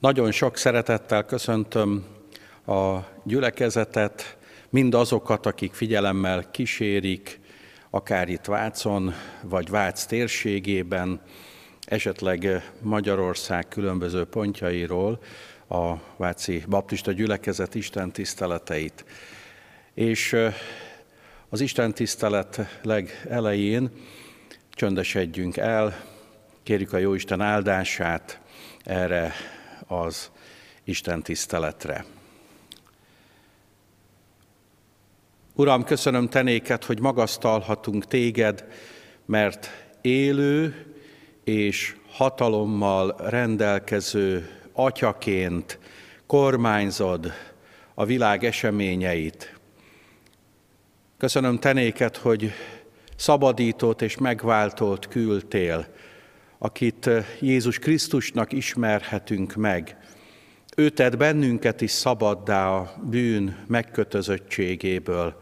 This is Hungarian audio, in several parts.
Nagyon sok szeretettel köszöntöm a gyülekezetet, mind azokat, akik figyelemmel kísérik, akár itt Vácon, vagy Vác térségében, esetleg Magyarország különböző pontjairól a Váci Baptista gyülekezet Isten tiszteleteit. És az Isten tisztelet legelején csöndesedjünk el, kérjük a Jóisten áldását erre az Isten tiszteletre. Uram, köszönöm tenéket, hogy magasztalhatunk téged, mert élő és hatalommal rendelkező atyaként kormányzod a világ eseményeit. Köszönöm tenéket, hogy szabadított és megváltott küldtél, akit Jézus Krisztusnak ismerhetünk meg. Ő tett bennünket is szabaddá a bűn megkötözöttségéből.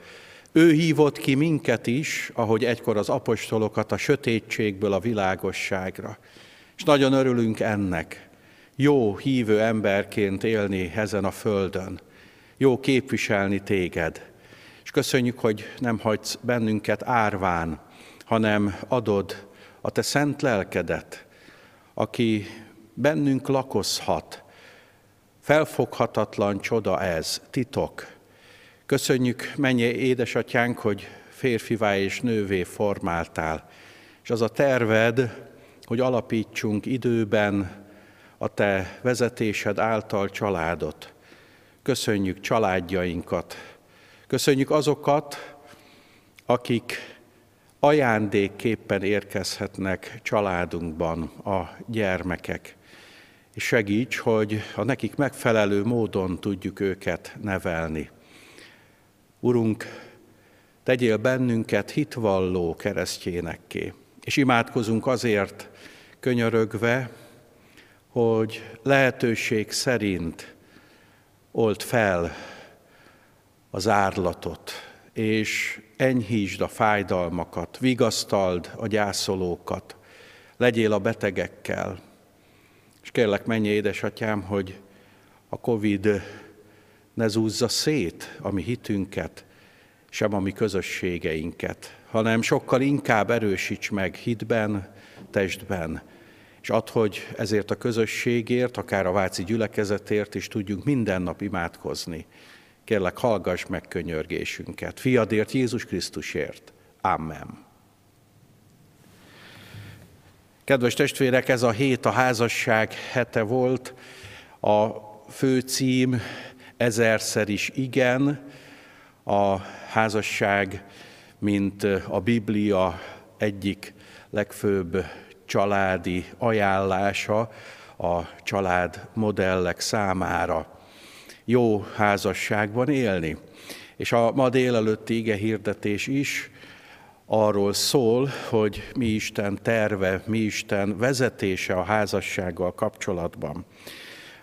Ő hívott ki minket is, ahogy egykor az apostolokat a sötétségből a világosságra. És nagyon örülünk ennek. Jó hívő emberként élni ezen a földön. Jó képviselni téged. És köszönjük, hogy nem hagysz bennünket árván, hanem adod a te szent lelkedet, aki bennünk lakozhat. Felfoghatatlan csoda ez, titok. Köszönjük, mennyi édesatyánk, hogy férfivá és nővé formáltál. És az a terved, hogy alapítsunk időben a te vezetésed által családot. Köszönjük családjainkat. Köszönjük azokat, akik ajándékképpen érkezhetnek családunkban a gyermekek. És segíts, hogy a nekik megfelelő módon tudjuk őket nevelni. Urunk, tegyél bennünket hitvalló keresztjénekké, és imádkozunk azért könyörögve, hogy lehetőség szerint old fel az árlatot, és enyhítsd a fájdalmakat, vigasztald a gyászolókat, legyél a betegekkel. És kérlek, menj édesatyám, hogy a Covid ne zúzza szét a mi hitünket, sem a mi közösségeinket, hanem sokkal inkább erősíts meg hitben, testben, és add, hogy ezért a közösségért, akár a Váci gyülekezetért is tudjunk minden nap imádkozni, Kérlek, hallgass meg könyörgésünket. Fiadért, Jézus Krisztusért. Amen. Kedves testvérek, ez a hét a házasság hete volt. A főcím ezerszer is igen. A házasság, mint a Biblia egyik legfőbb családi ajánlása a család modellek számára jó házasságban élni. És a ma délelőtti ige hirdetés is arról szól, hogy mi Isten terve, mi Isten vezetése a házassággal kapcsolatban.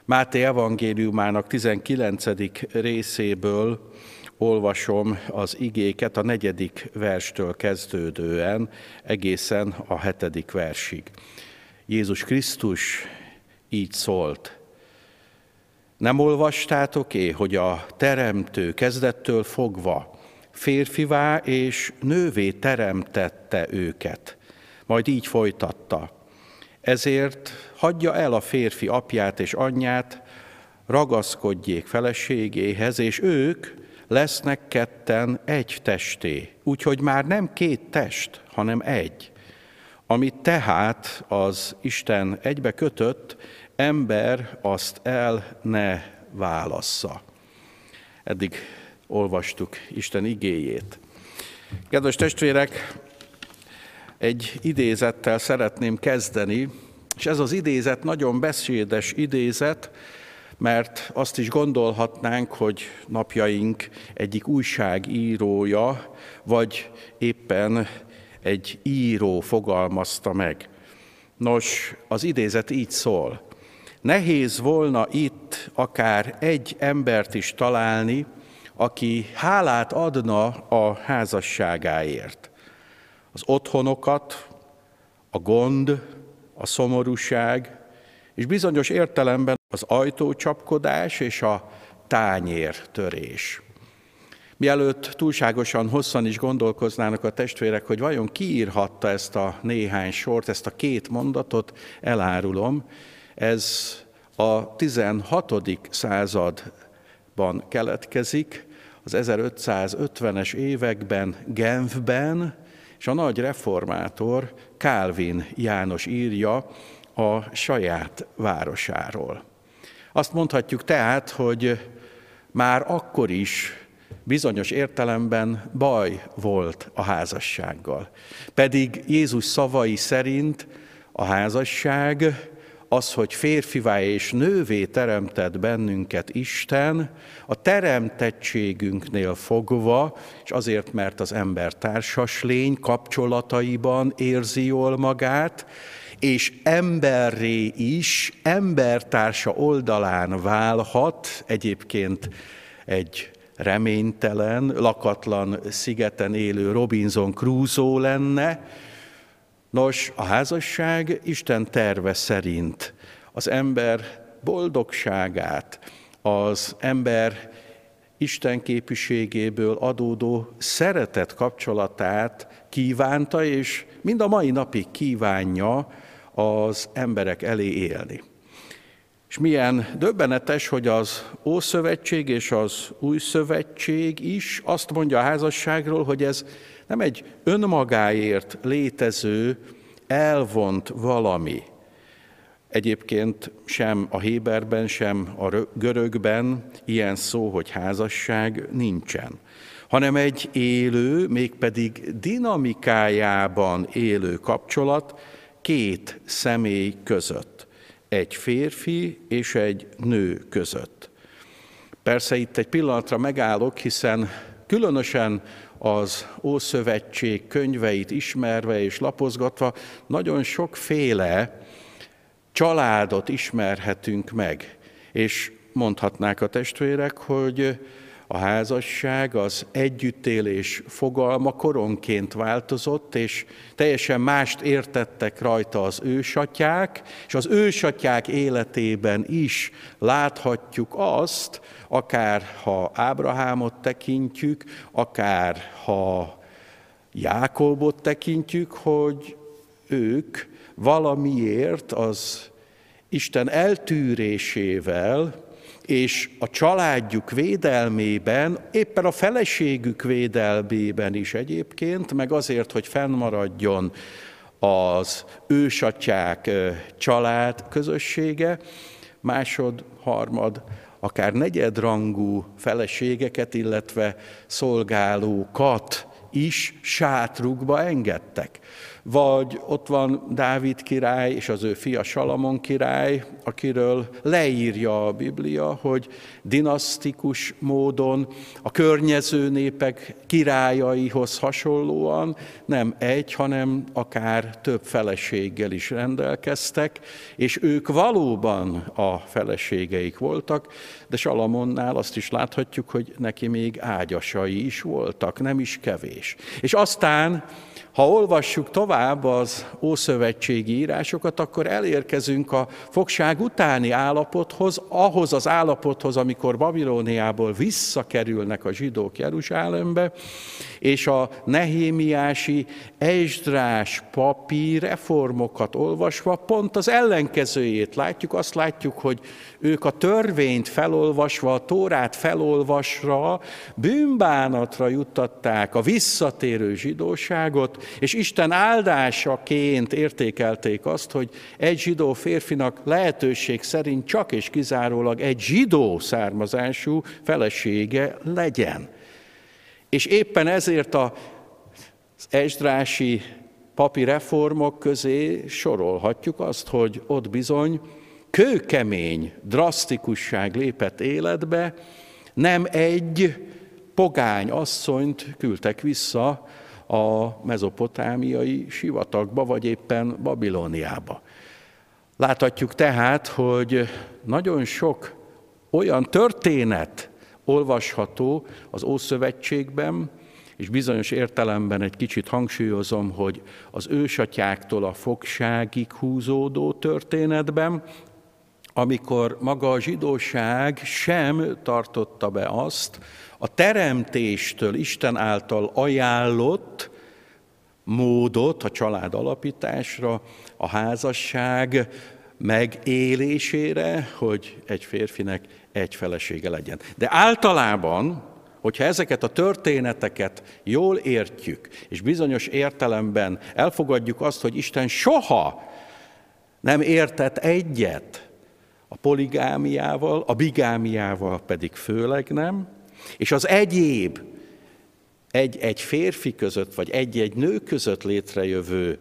Máté evangéliumának 19. részéből olvasom az igéket a negyedik verstől kezdődően egészen a hetedik versig. Jézus Krisztus így szólt, nem olvastátok-é, hogy a teremtő kezdettől fogva férfivá és nővé teremtette őket? Majd így folytatta. Ezért hagyja el a férfi apját és anyját, ragaszkodjék feleségéhez, és ők lesznek ketten egy testé. Úgyhogy már nem két test, hanem egy. Amit tehát az Isten egybe kötött, ember azt el ne válassza. Eddig olvastuk Isten igéjét. Kedves testvérek, egy idézettel szeretném kezdeni, és ez az idézet nagyon beszédes idézet, mert azt is gondolhatnánk, hogy napjaink egyik újságírója, vagy éppen egy író fogalmazta meg. Nos, az idézet így szól. Nehéz volna itt akár egy embert is találni, aki hálát adna a házasságáért. Az otthonokat, a gond, a szomorúság, és bizonyos értelemben az ajtócsapkodás és a tányértörés. Mielőtt túlságosan hosszan is gondolkoznának a testvérek, hogy vajon kiírhatta ezt a néhány sort, ezt a két mondatot, elárulom. Ez a 16. században keletkezik, az 1550-es években Genfben, és a nagy reformátor Kálvin János írja a saját városáról. Azt mondhatjuk tehát, hogy már akkor is bizonyos értelemben baj volt a házassággal. Pedig Jézus szavai szerint a házasság az, hogy férfivá és nővé teremtett bennünket Isten, a teremtettségünknél fogva, és azért, mert az ember társas lény kapcsolataiban érzi jól magát, és emberré is, embertársa oldalán válhat, egyébként egy reménytelen, lakatlan szigeten élő Robinson Crusoe lenne. Nos, a házasság Isten terve szerint az ember boldogságát, az ember Isten képviségéből adódó szeretet kapcsolatát kívánta, és mind a mai napig kívánja az emberek elé élni. És milyen döbbenetes, hogy az Ószövetség és az Új Szövetség is azt mondja a házasságról, hogy ez nem egy önmagáért létező, elvont valami. Egyébként sem a Héberben, sem a görögben ilyen szó, hogy házasság nincsen, hanem egy élő, mégpedig dinamikájában élő kapcsolat két személy között egy férfi és egy nő között. Persze itt egy pillanatra megállok, hiszen különösen az Ószövetség könyveit ismerve és lapozgatva nagyon sokféle családot ismerhetünk meg, és mondhatnák a testvérek, hogy a házasság, az együttélés fogalma koronként változott, és teljesen mást értettek rajta az ősatyák, és az ősatyák életében is láthatjuk azt, akár ha Ábrahámot tekintjük, akár ha Jákobot tekintjük, hogy ők valamiért az Isten eltűrésével, és a családjuk védelmében, éppen a feleségük védelmében is egyébként, meg azért, hogy fennmaradjon az ősatyák család közössége, másod, harmad, akár negyedrangú feleségeket, illetve szolgálókat is sátrukba engedtek. Vagy ott van Dávid király és az ő fia Salamon király, akiről leírja a Biblia, hogy dinasztikus módon a környező népek királyaihoz hasonlóan nem egy, hanem akár több feleséggel is rendelkeztek, és ők valóban a feleségeik voltak, de Salamonnál azt is láthatjuk, hogy neki még ágyasai is voltak, nem is kevés. És aztán ha olvassuk tovább az Ószövetségi írásokat, akkor elérkezünk a fogság utáni állapothoz, ahhoz az állapothoz, amikor Babilóniából visszakerülnek a zsidók Jeruzsálembe, és a nehémiási Esdrás papi reformokat olvasva pont az ellenkezőjét látjuk. Azt látjuk, hogy ők a törvényt felolvasva, a tórát felolvasva bűnbánatra juttatták a visszatérő zsidóságot, és Isten áldásaként értékelték azt, hogy egy zsidó férfinak lehetőség szerint csak és kizárólag egy zsidó származású felesége legyen. És éppen ezért az esdrási papi reformok közé sorolhatjuk azt, hogy ott bizony kőkemény drasztikusság lépett életbe, nem egy pogány asszonyt küldtek vissza a mezopotámiai sivatagba, vagy éppen Babilóniába. Láthatjuk tehát, hogy nagyon sok olyan történet olvasható az Ószövetségben, és bizonyos értelemben egy kicsit hangsúlyozom, hogy az ősatyáktól a fogságig húzódó történetben, amikor maga a zsidóság sem tartotta be azt a teremtéstől Isten által ajánlott módot a család alapításra, a házasság megélésére, hogy egy férfinek egy felesége legyen. De általában, hogyha ezeket a történeteket jól értjük, és bizonyos értelemben elfogadjuk azt, hogy Isten soha nem értett egyet a poligámiával, a bigámiával pedig főleg nem, és az egyéb egy-egy férfi között, vagy egy-egy nő között létrejövő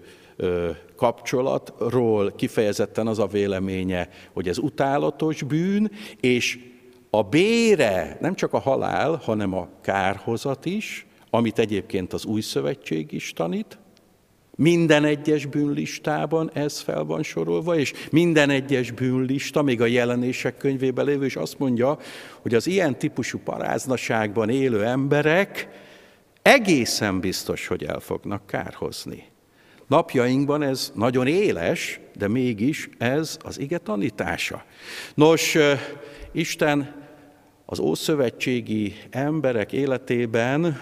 kapcsolatról kifejezetten az a véleménye, hogy ez utálatos bűn, és a bére nem csak a halál, hanem a kárhozat is, amit egyébként az új szövetség is tanít, minden egyes bűnlistában ez fel van sorolva, és minden egyes bűnlista, még a jelenések könyvében lévő, és azt mondja, hogy az ilyen típusú paráznaságban élő emberek egészen biztos, hogy el fognak kárhozni. Napjainkban ez nagyon éles, de mégis ez az ige tanítása. Nos, Isten az ószövetségi emberek életében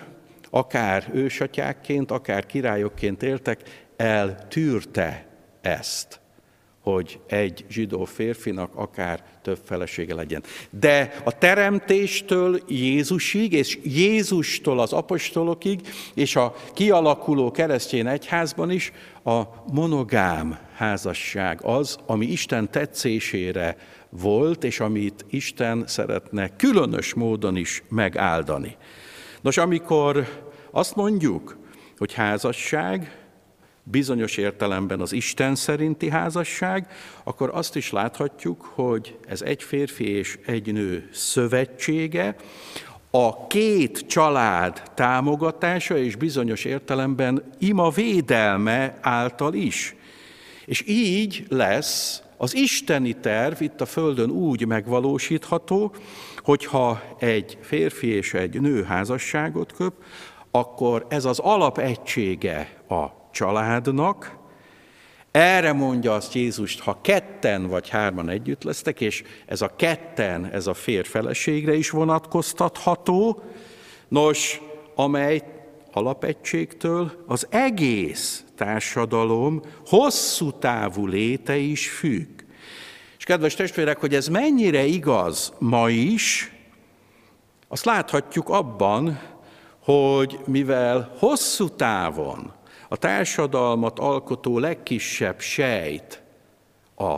akár ősatyákként, akár királyokként éltek, eltűrte ezt hogy egy zsidó férfinak akár több felesége legyen. De a teremtéstől Jézusig, és Jézustól az apostolokig, és a kialakuló keresztény egyházban is a monogám házasság az, ami Isten tetszésére volt, és amit Isten szeretne különös módon is megáldani. Nos, amikor azt mondjuk, hogy házasság, bizonyos értelemben az Isten szerinti házasság, akkor azt is láthatjuk, hogy ez egy férfi és egy nő szövetsége, a két család támogatása és bizonyos értelemben ima védelme által is. És így lesz az isteni terv itt a Földön úgy megvalósítható, hogyha egy férfi és egy nő házasságot köp, akkor ez az alapegysége a családnak. Erre mondja azt Jézust, ha ketten vagy hárman együtt lesztek, és ez a ketten, ez a fér feleségre is vonatkoztatható, nos, amely alapegységtől az egész társadalom hosszú távú léte is függ. És kedves testvérek, hogy ez mennyire igaz ma is, azt láthatjuk abban, hogy mivel hosszú távon a társadalmat alkotó legkisebb sejt a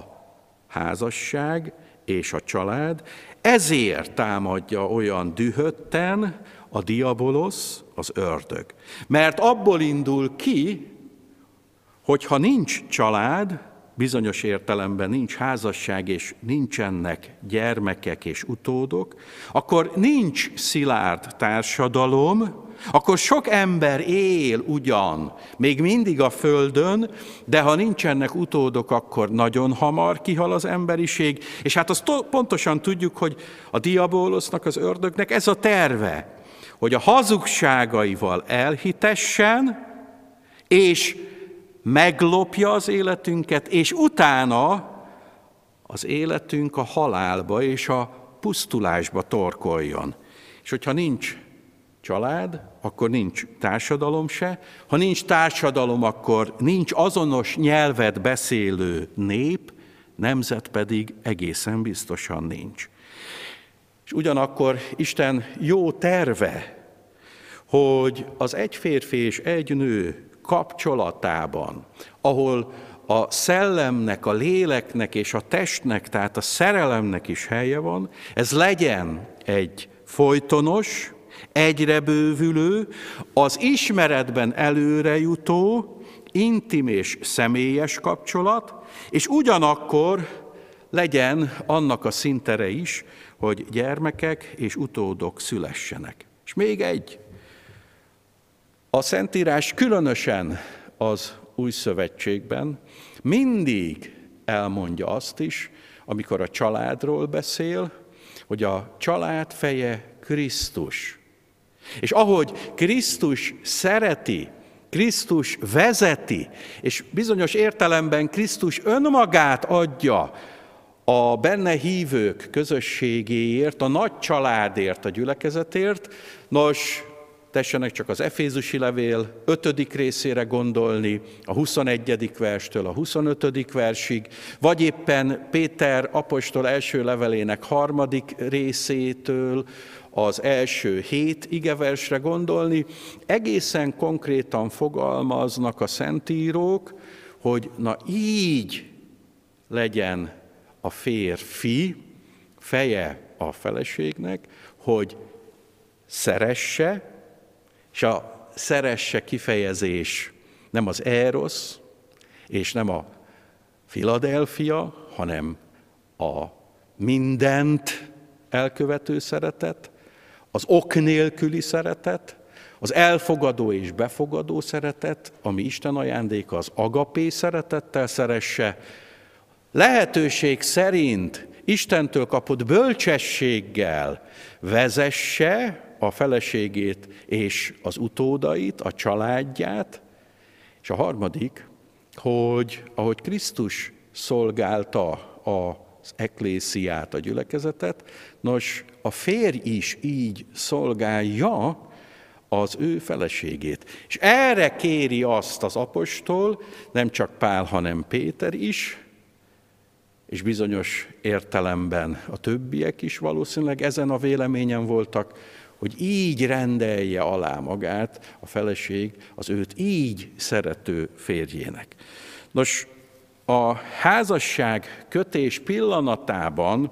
házasság és a család, ezért támadja olyan dühötten a diabolosz, az ördög. Mert abból indul ki, hogy ha nincs család, bizonyos értelemben nincs házasság, és nincsenek gyermekek és utódok, akkor nincs szilárd társadalom, akkor sok ember él ugyan, még mindig a Földön, de ha nincsenek utódok, akkor nagyon hamar kihal az emberiség, és hát azt pontosan tudjuk, hogy a diabolosznak, az ördögnek ez a terve, hogy a hazugságaival elhitessen, és meglopja az életünket, és utána az életünk a halálba és a pusztulásba torkoljon. És hogyha nincs család, akkor nincs társadalom se. Ha nincs társadalom, akkor nincs azonos nyelvet beszélő nép, nemzet pedig egészen biztosan nincs. És ugyanakkor Isten jó terve, hogy az egy férfi és egy nő kapcsolatában, ahol a szellemnek, a léleknek és a testnek, tehát a szerelemnek is helye van, ez legyen egy folytonos, egyre bővülő, az ismeretben előrejutó, intim és személyes kapcsolat, és ugyanakkor legyen annak a szintere is, hogy gyermekek és utódok szülessenek. És még egy, a Szentírás különösen az új szövetségben mindig elmondja azt is, amikor a családról beszél, hogy a család feje Krisztus. És ahogy Krisztus szereti, Krisztus vezeti, és bizonyos értelemben Krisztus önmagát adja a benne hívők közösségéért, a nagy családért, a gyülekezetért. Nos, tessenek csak az Efézusi levél 5. részére gondolni, a 21. verstől a 25. versig, vagy éppen Péter apostol első levelének harmadik részétől az első hét igeversre gondolni, egészen konkrétan fogalmaznak a szentírók, hogy na így legyen a férfi feje a feleségnek, hogy szeresse, és a szeresse kifejezés nem az Eros, és nem a Philadelphia, hanem a mindent elkövető szeretet, az ok nélküli szeretet, az elfogadó és befogadó szeretet, ami Isten ajándéka, az agapé szeretettel szeresse, lehetőség szerint Istentől kapott bölcsességgel vezesse a feleségét és az utódait, a családját, és a harmadik, hogy ahogy Krisztus szolgálta az eklésiát, a gyülekezetet, nos, a férj is így szolgálja az ő feleségét. És erre kéri azt az apostol, nem csak Pál, hanem Péter is, és bizonyos értelemben a többiek is valószínűleg ezen a véleményen voltak, hogy így rendelje alá magát a feleség az őt így szerető férjének. Nos, a házasság kötés pillanatában,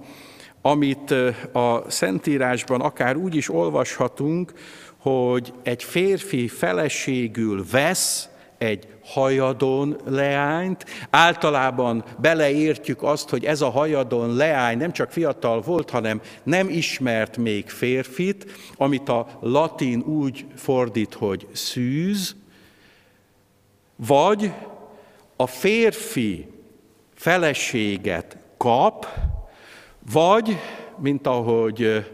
amit a Szentírásban akár úgy is olvashatunk, hogy egy férfi feleségül vesz egy hajadon leányt. Általában beleértjük azt, hogy ez a hajadon leány nem csak fiatal volt, hanem nem ismert még férfit, amit a latin úgy fordít, hogy szűz, vagy a férfi feleséget kap, vagy, mint ahogy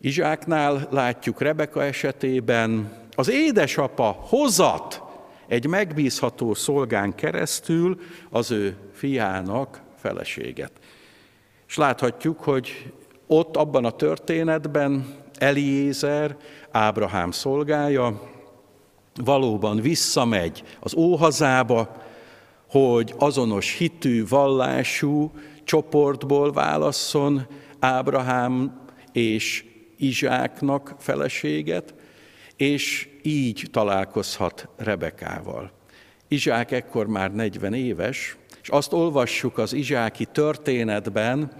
Izsáknál látjuk Rebeka esetében, az édesapa hozat egy megbízható szolgán keresztül az ő fiának feleséget. És láthatjuk, hogy ott abban a történetben Eliézer, Ábrahám szolgája, valóban visszamegy az óhazába, hogy azonos hitű, vallású csoportból válasszon Ábrahám és Izsáknak feleséget, és így találkozhat Rebekával. Izsák ekkor már 40 éves, és azt olvassuk az izsáki történetben,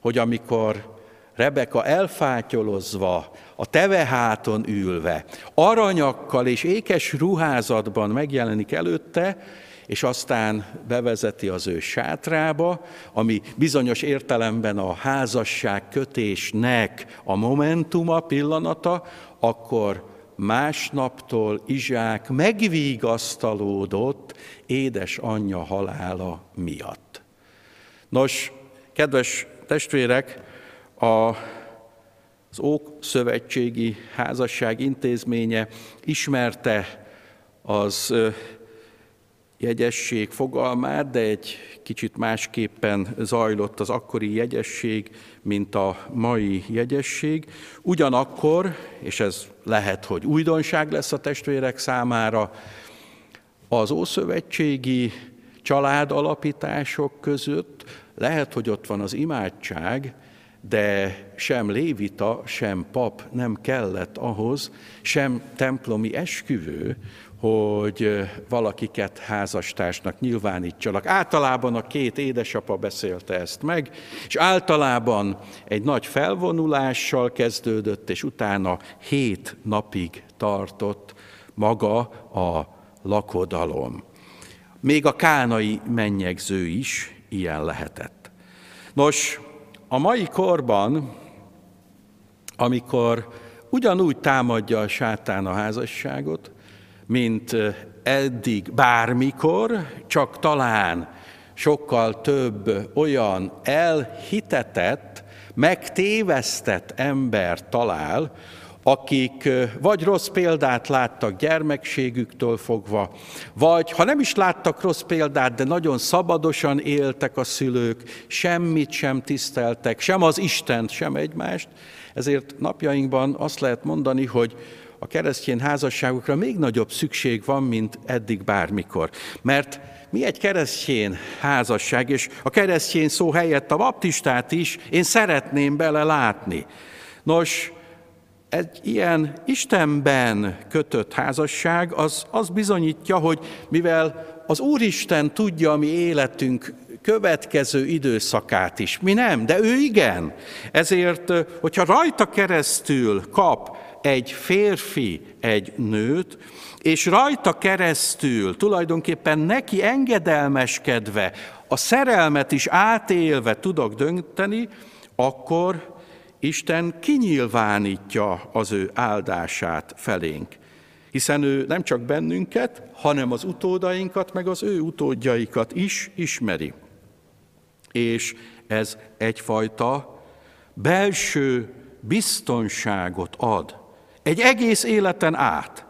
hogy amikor Rebeka elfátyolozva, a teveháton ülve, aranyakkal és ékes ruházatban megjelenik előtte, és aztán bevezeti az ő sátrába, ami bizonyos értelemben a házasság kötésnek a momentuma, pillanata, akkor másnaptól Izsák megvigasztalódott édes anyja halála miatt. Nos, kedves testvérek, a, az Ókszövetségi Házasság intézménye ismerte az jegyesség fogalmát, de egy kicsit másképpen zajlott az akkori jegyesség, mint a mai jegyesség. Ugyanakkor, és ez lehet, hogy újdonság lesz a testvérek számára, az ószövetségi családalapítások között lehet, hogy ott van az imádság, de sem lévita, sem pap nem kellett ahhoz, sem templomi esküvő, hogy valakiket házastársnak nyilvánítsanak. Általában a két édesapa beszélte ezt meg, és általában egy nagy felvonulással kezdődött, és utána hét napig tartott maga a lakodalom. Még a kánai mennyegző is ilyen lehetett. Nos, a mai korban, amikor ugyanúgy támadja a sátán a házasságot, mint eddig bármikor, csak talán sokkal több olyan elhitetett, megtévesztett ember talál, akik vagy rossz példát láttak gyermekségüktől fogva, vagy ha nem is láttak rossz példát, de nagyon szabadosan éltek a szülők, semmit sem tiszteltek, sem az Istent, sem egymást, ezért napjainkban azt lehet mondani, hogy a keresztény házasságokra még nagyobb szükség van, mint eddig bármikor. Mert mi egy keresztény házasság, és a keresztény szó helyett a baptistát is én szeretném bele látni. Nos, egy ilyen Istenben kötött házasság az, az bizonyítja, hogy mivel az Úristen tudja a mi életünk következő időszakát is. Mi nem, de ő igen. Ezért, hogyha rajta keresztül kap egy férfi egy nőt, és rajta keresztül tulajdonképpen neki engedelmeskedve, a szerelmet is átélve tudok dönteni, akkor Isten kinyilvánítja az ő áldását felénk. Hiszen ő nem csak bennünket, hanem az utódainkat, meg az ő utódjaikat is ismeri. És ez egyfajta belső biztonságot ad. Egy egész életen át.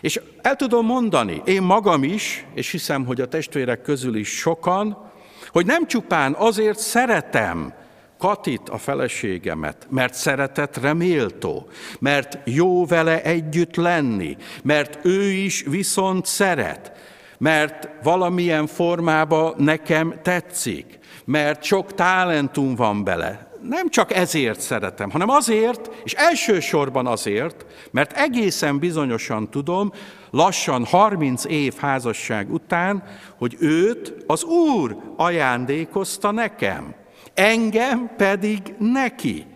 És el tudom mondani, én magam is, és hiszem, hogy a testvérek közül is sokan, hogy nem csupán azért szeretem Katit, a feleségemet, mert szeretetre méltó, mert jó vele együtt lenni, mert ő is viszont szeret, mert valamilyen formában nekem tetszik, mert sok talentum van bele. Nem csak ezért szeretem, hanem azért, és elsősorban azért, mert egészen bizonyosan tudom, lassan 30 év házasság után, hogy őt az Úr ajándékozta nekem engem pedig neki.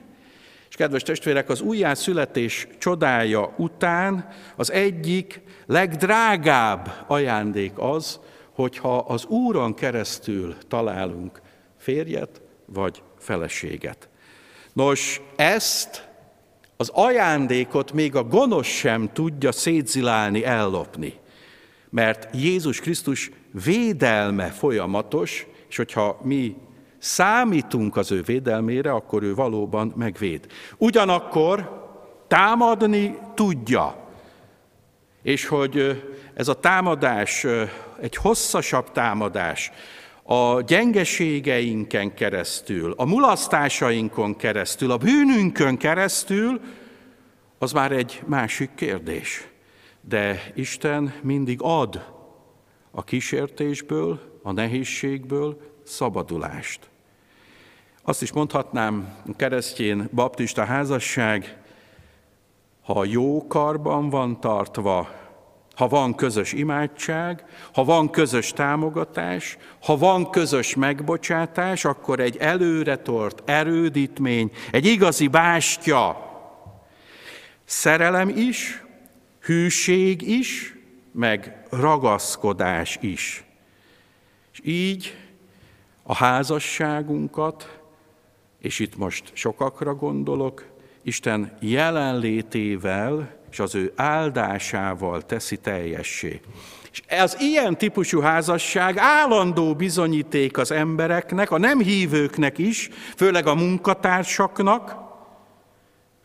És kedves testvérek, az újjászületés csodája után az egyik legdrágább ajándék az, hogyha az Úron keresztül találunk férjet vagy feleséget. Nos, ezt az ajándékot még a gonosz sem tudja szétzilálni, ellopni, mert Jézus Krisztus védelme folyamatos, és hogyha mi számítunk az ő védelmére, akkor ő valóban megvéd. Ugyanakkor támadni tudja. És hogy ez a támadás egy hosszasabb támadás, a gyengeségeinken keresztül, a mulasztásainkon keresztül, a bűnünkön keresztül, az már egy másik kérdés. De Isten mindig ad a kísértésből, a nehézségből szabadulást. Azt is mondhatnám, a keresztjén baptista házasság, ha jó karban van tartva, ha van közös imádság, ha van közös támogatás, ha van közös megbocsátás, akkor egy előretort erődítmény, egy igazi bástya, szerelem is, hűség is, meg ragaszkodás is. És így a házasságunkat, és itt most sokakra gondolok, Isten jelenlétével és az ő áldásával teszi teljessé. És az ilyen típusú házasság állandó bizonyíték az embereknek, a nem hívőknek is, főleg a munkatársaknak,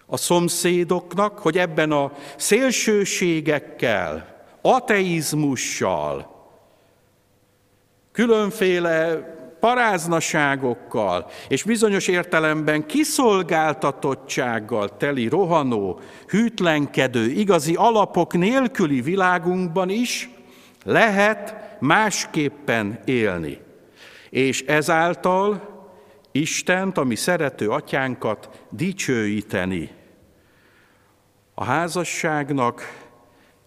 a szomszédoknak, hogy ebben a szélsőségekkel, ateizmussal, különféle paráznaságokkal és bizonyos értelemben kiszolgáltatottsággal teli, rohanó, hűtlenkedő, igazi alapok nélküli világunkban is lehet másképpen élni. És ezáltal Istent, ami szerető atyánkat dicsőíteni. A házasságnak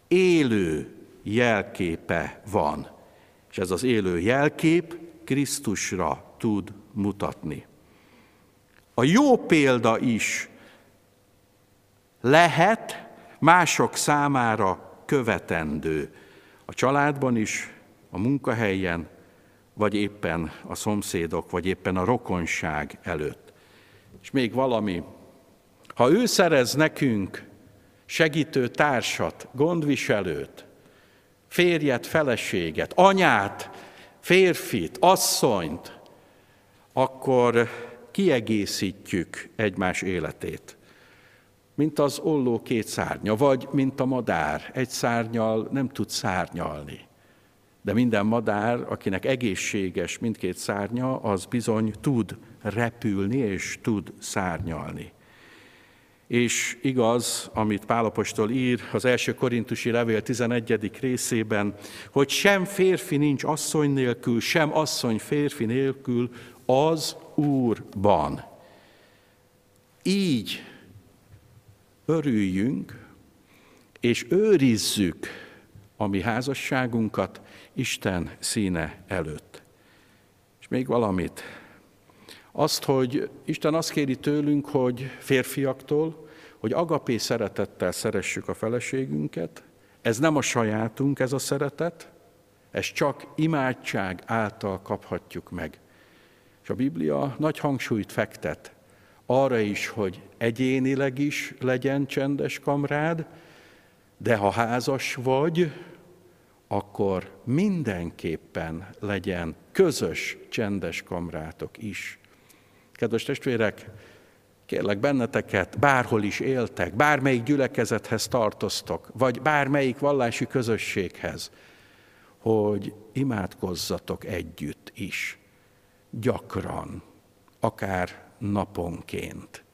élő jelképe van. És ez az élő jelkép Krisztusra tud mutatni. A jó példa is lehet mások számára követendő. A családban is, a munkahelyen, vagy éppen a szomszédok, vagy éppen a rokonság előtt. És még valami, ha ő szerez nekünk segítő társat, gondviselőt, férjet, feleséget, anyát, férfit, asszonyt, akkor kiegészítjük egymás életét. mint az olló két szárnya, vagy mint a madár, egy szárnyal nem tud szárnyalni. De minden madár, akinek egészséges mindkét szárnya, az bizony tud repülni és tud szárnyalni. És igaz, amit Pálapostól ír az első korintusi levél 11. részében, hogy sem férfi nincs asszony nélkül, sem asszony férfi nélkül az Úrban. Így örüljünk, és őrizzük a mi házasságunkat Isten színe előtt. És még valamit. Azt, hogy Isten azt kéri tőlünk, hogy férfiaktól, hogy agapé szeretettel szeressük a feleségünket, ez nem a sajátunk, ez a szeretet, ez csak imádság által kaphatjuk meg. És a Biblia nagy hangsúlyt fektet arra is, hogy egyénileg is legyen csendes kamrád, de ha házas vagy, akkor mindenképpen legyen közös csendes kamrátok is. Kedves testvérek, kérlek benneteket, bárhol is éltek, bármelyik gyülekezethez tartoztok, vagy bármelyik vallási közösséghez, hogy imádkozzatok együtt is, gyakran, akár naponként.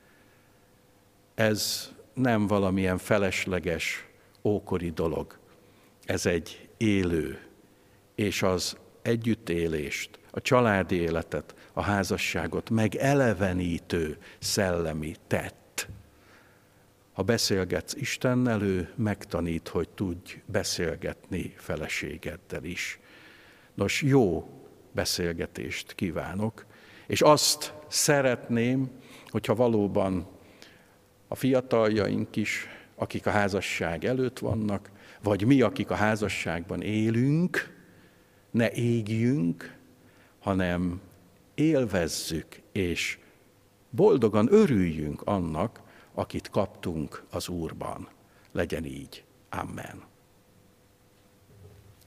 Ez nem valamilyen felesleges, ókori dolog. Ez egy élő, és az együttélést, a családi életet, a házasságot megelevenítő szellemi tett. Ha beszélgetsz Istennel, ő megtanít, hogy tudj beszélgetni feleségeddel is. Nos, jó beszélgetést kívánok, és azt szeretném, hogyha valóban a fiataljaink is, akik a házasság előtt vannak, vagy mi, akik a házasságban élünk, ne égjünk, hanem élvezzük és boldogan örüljünk annak, akit kaptunk az Úrban. Legyen így. Amen.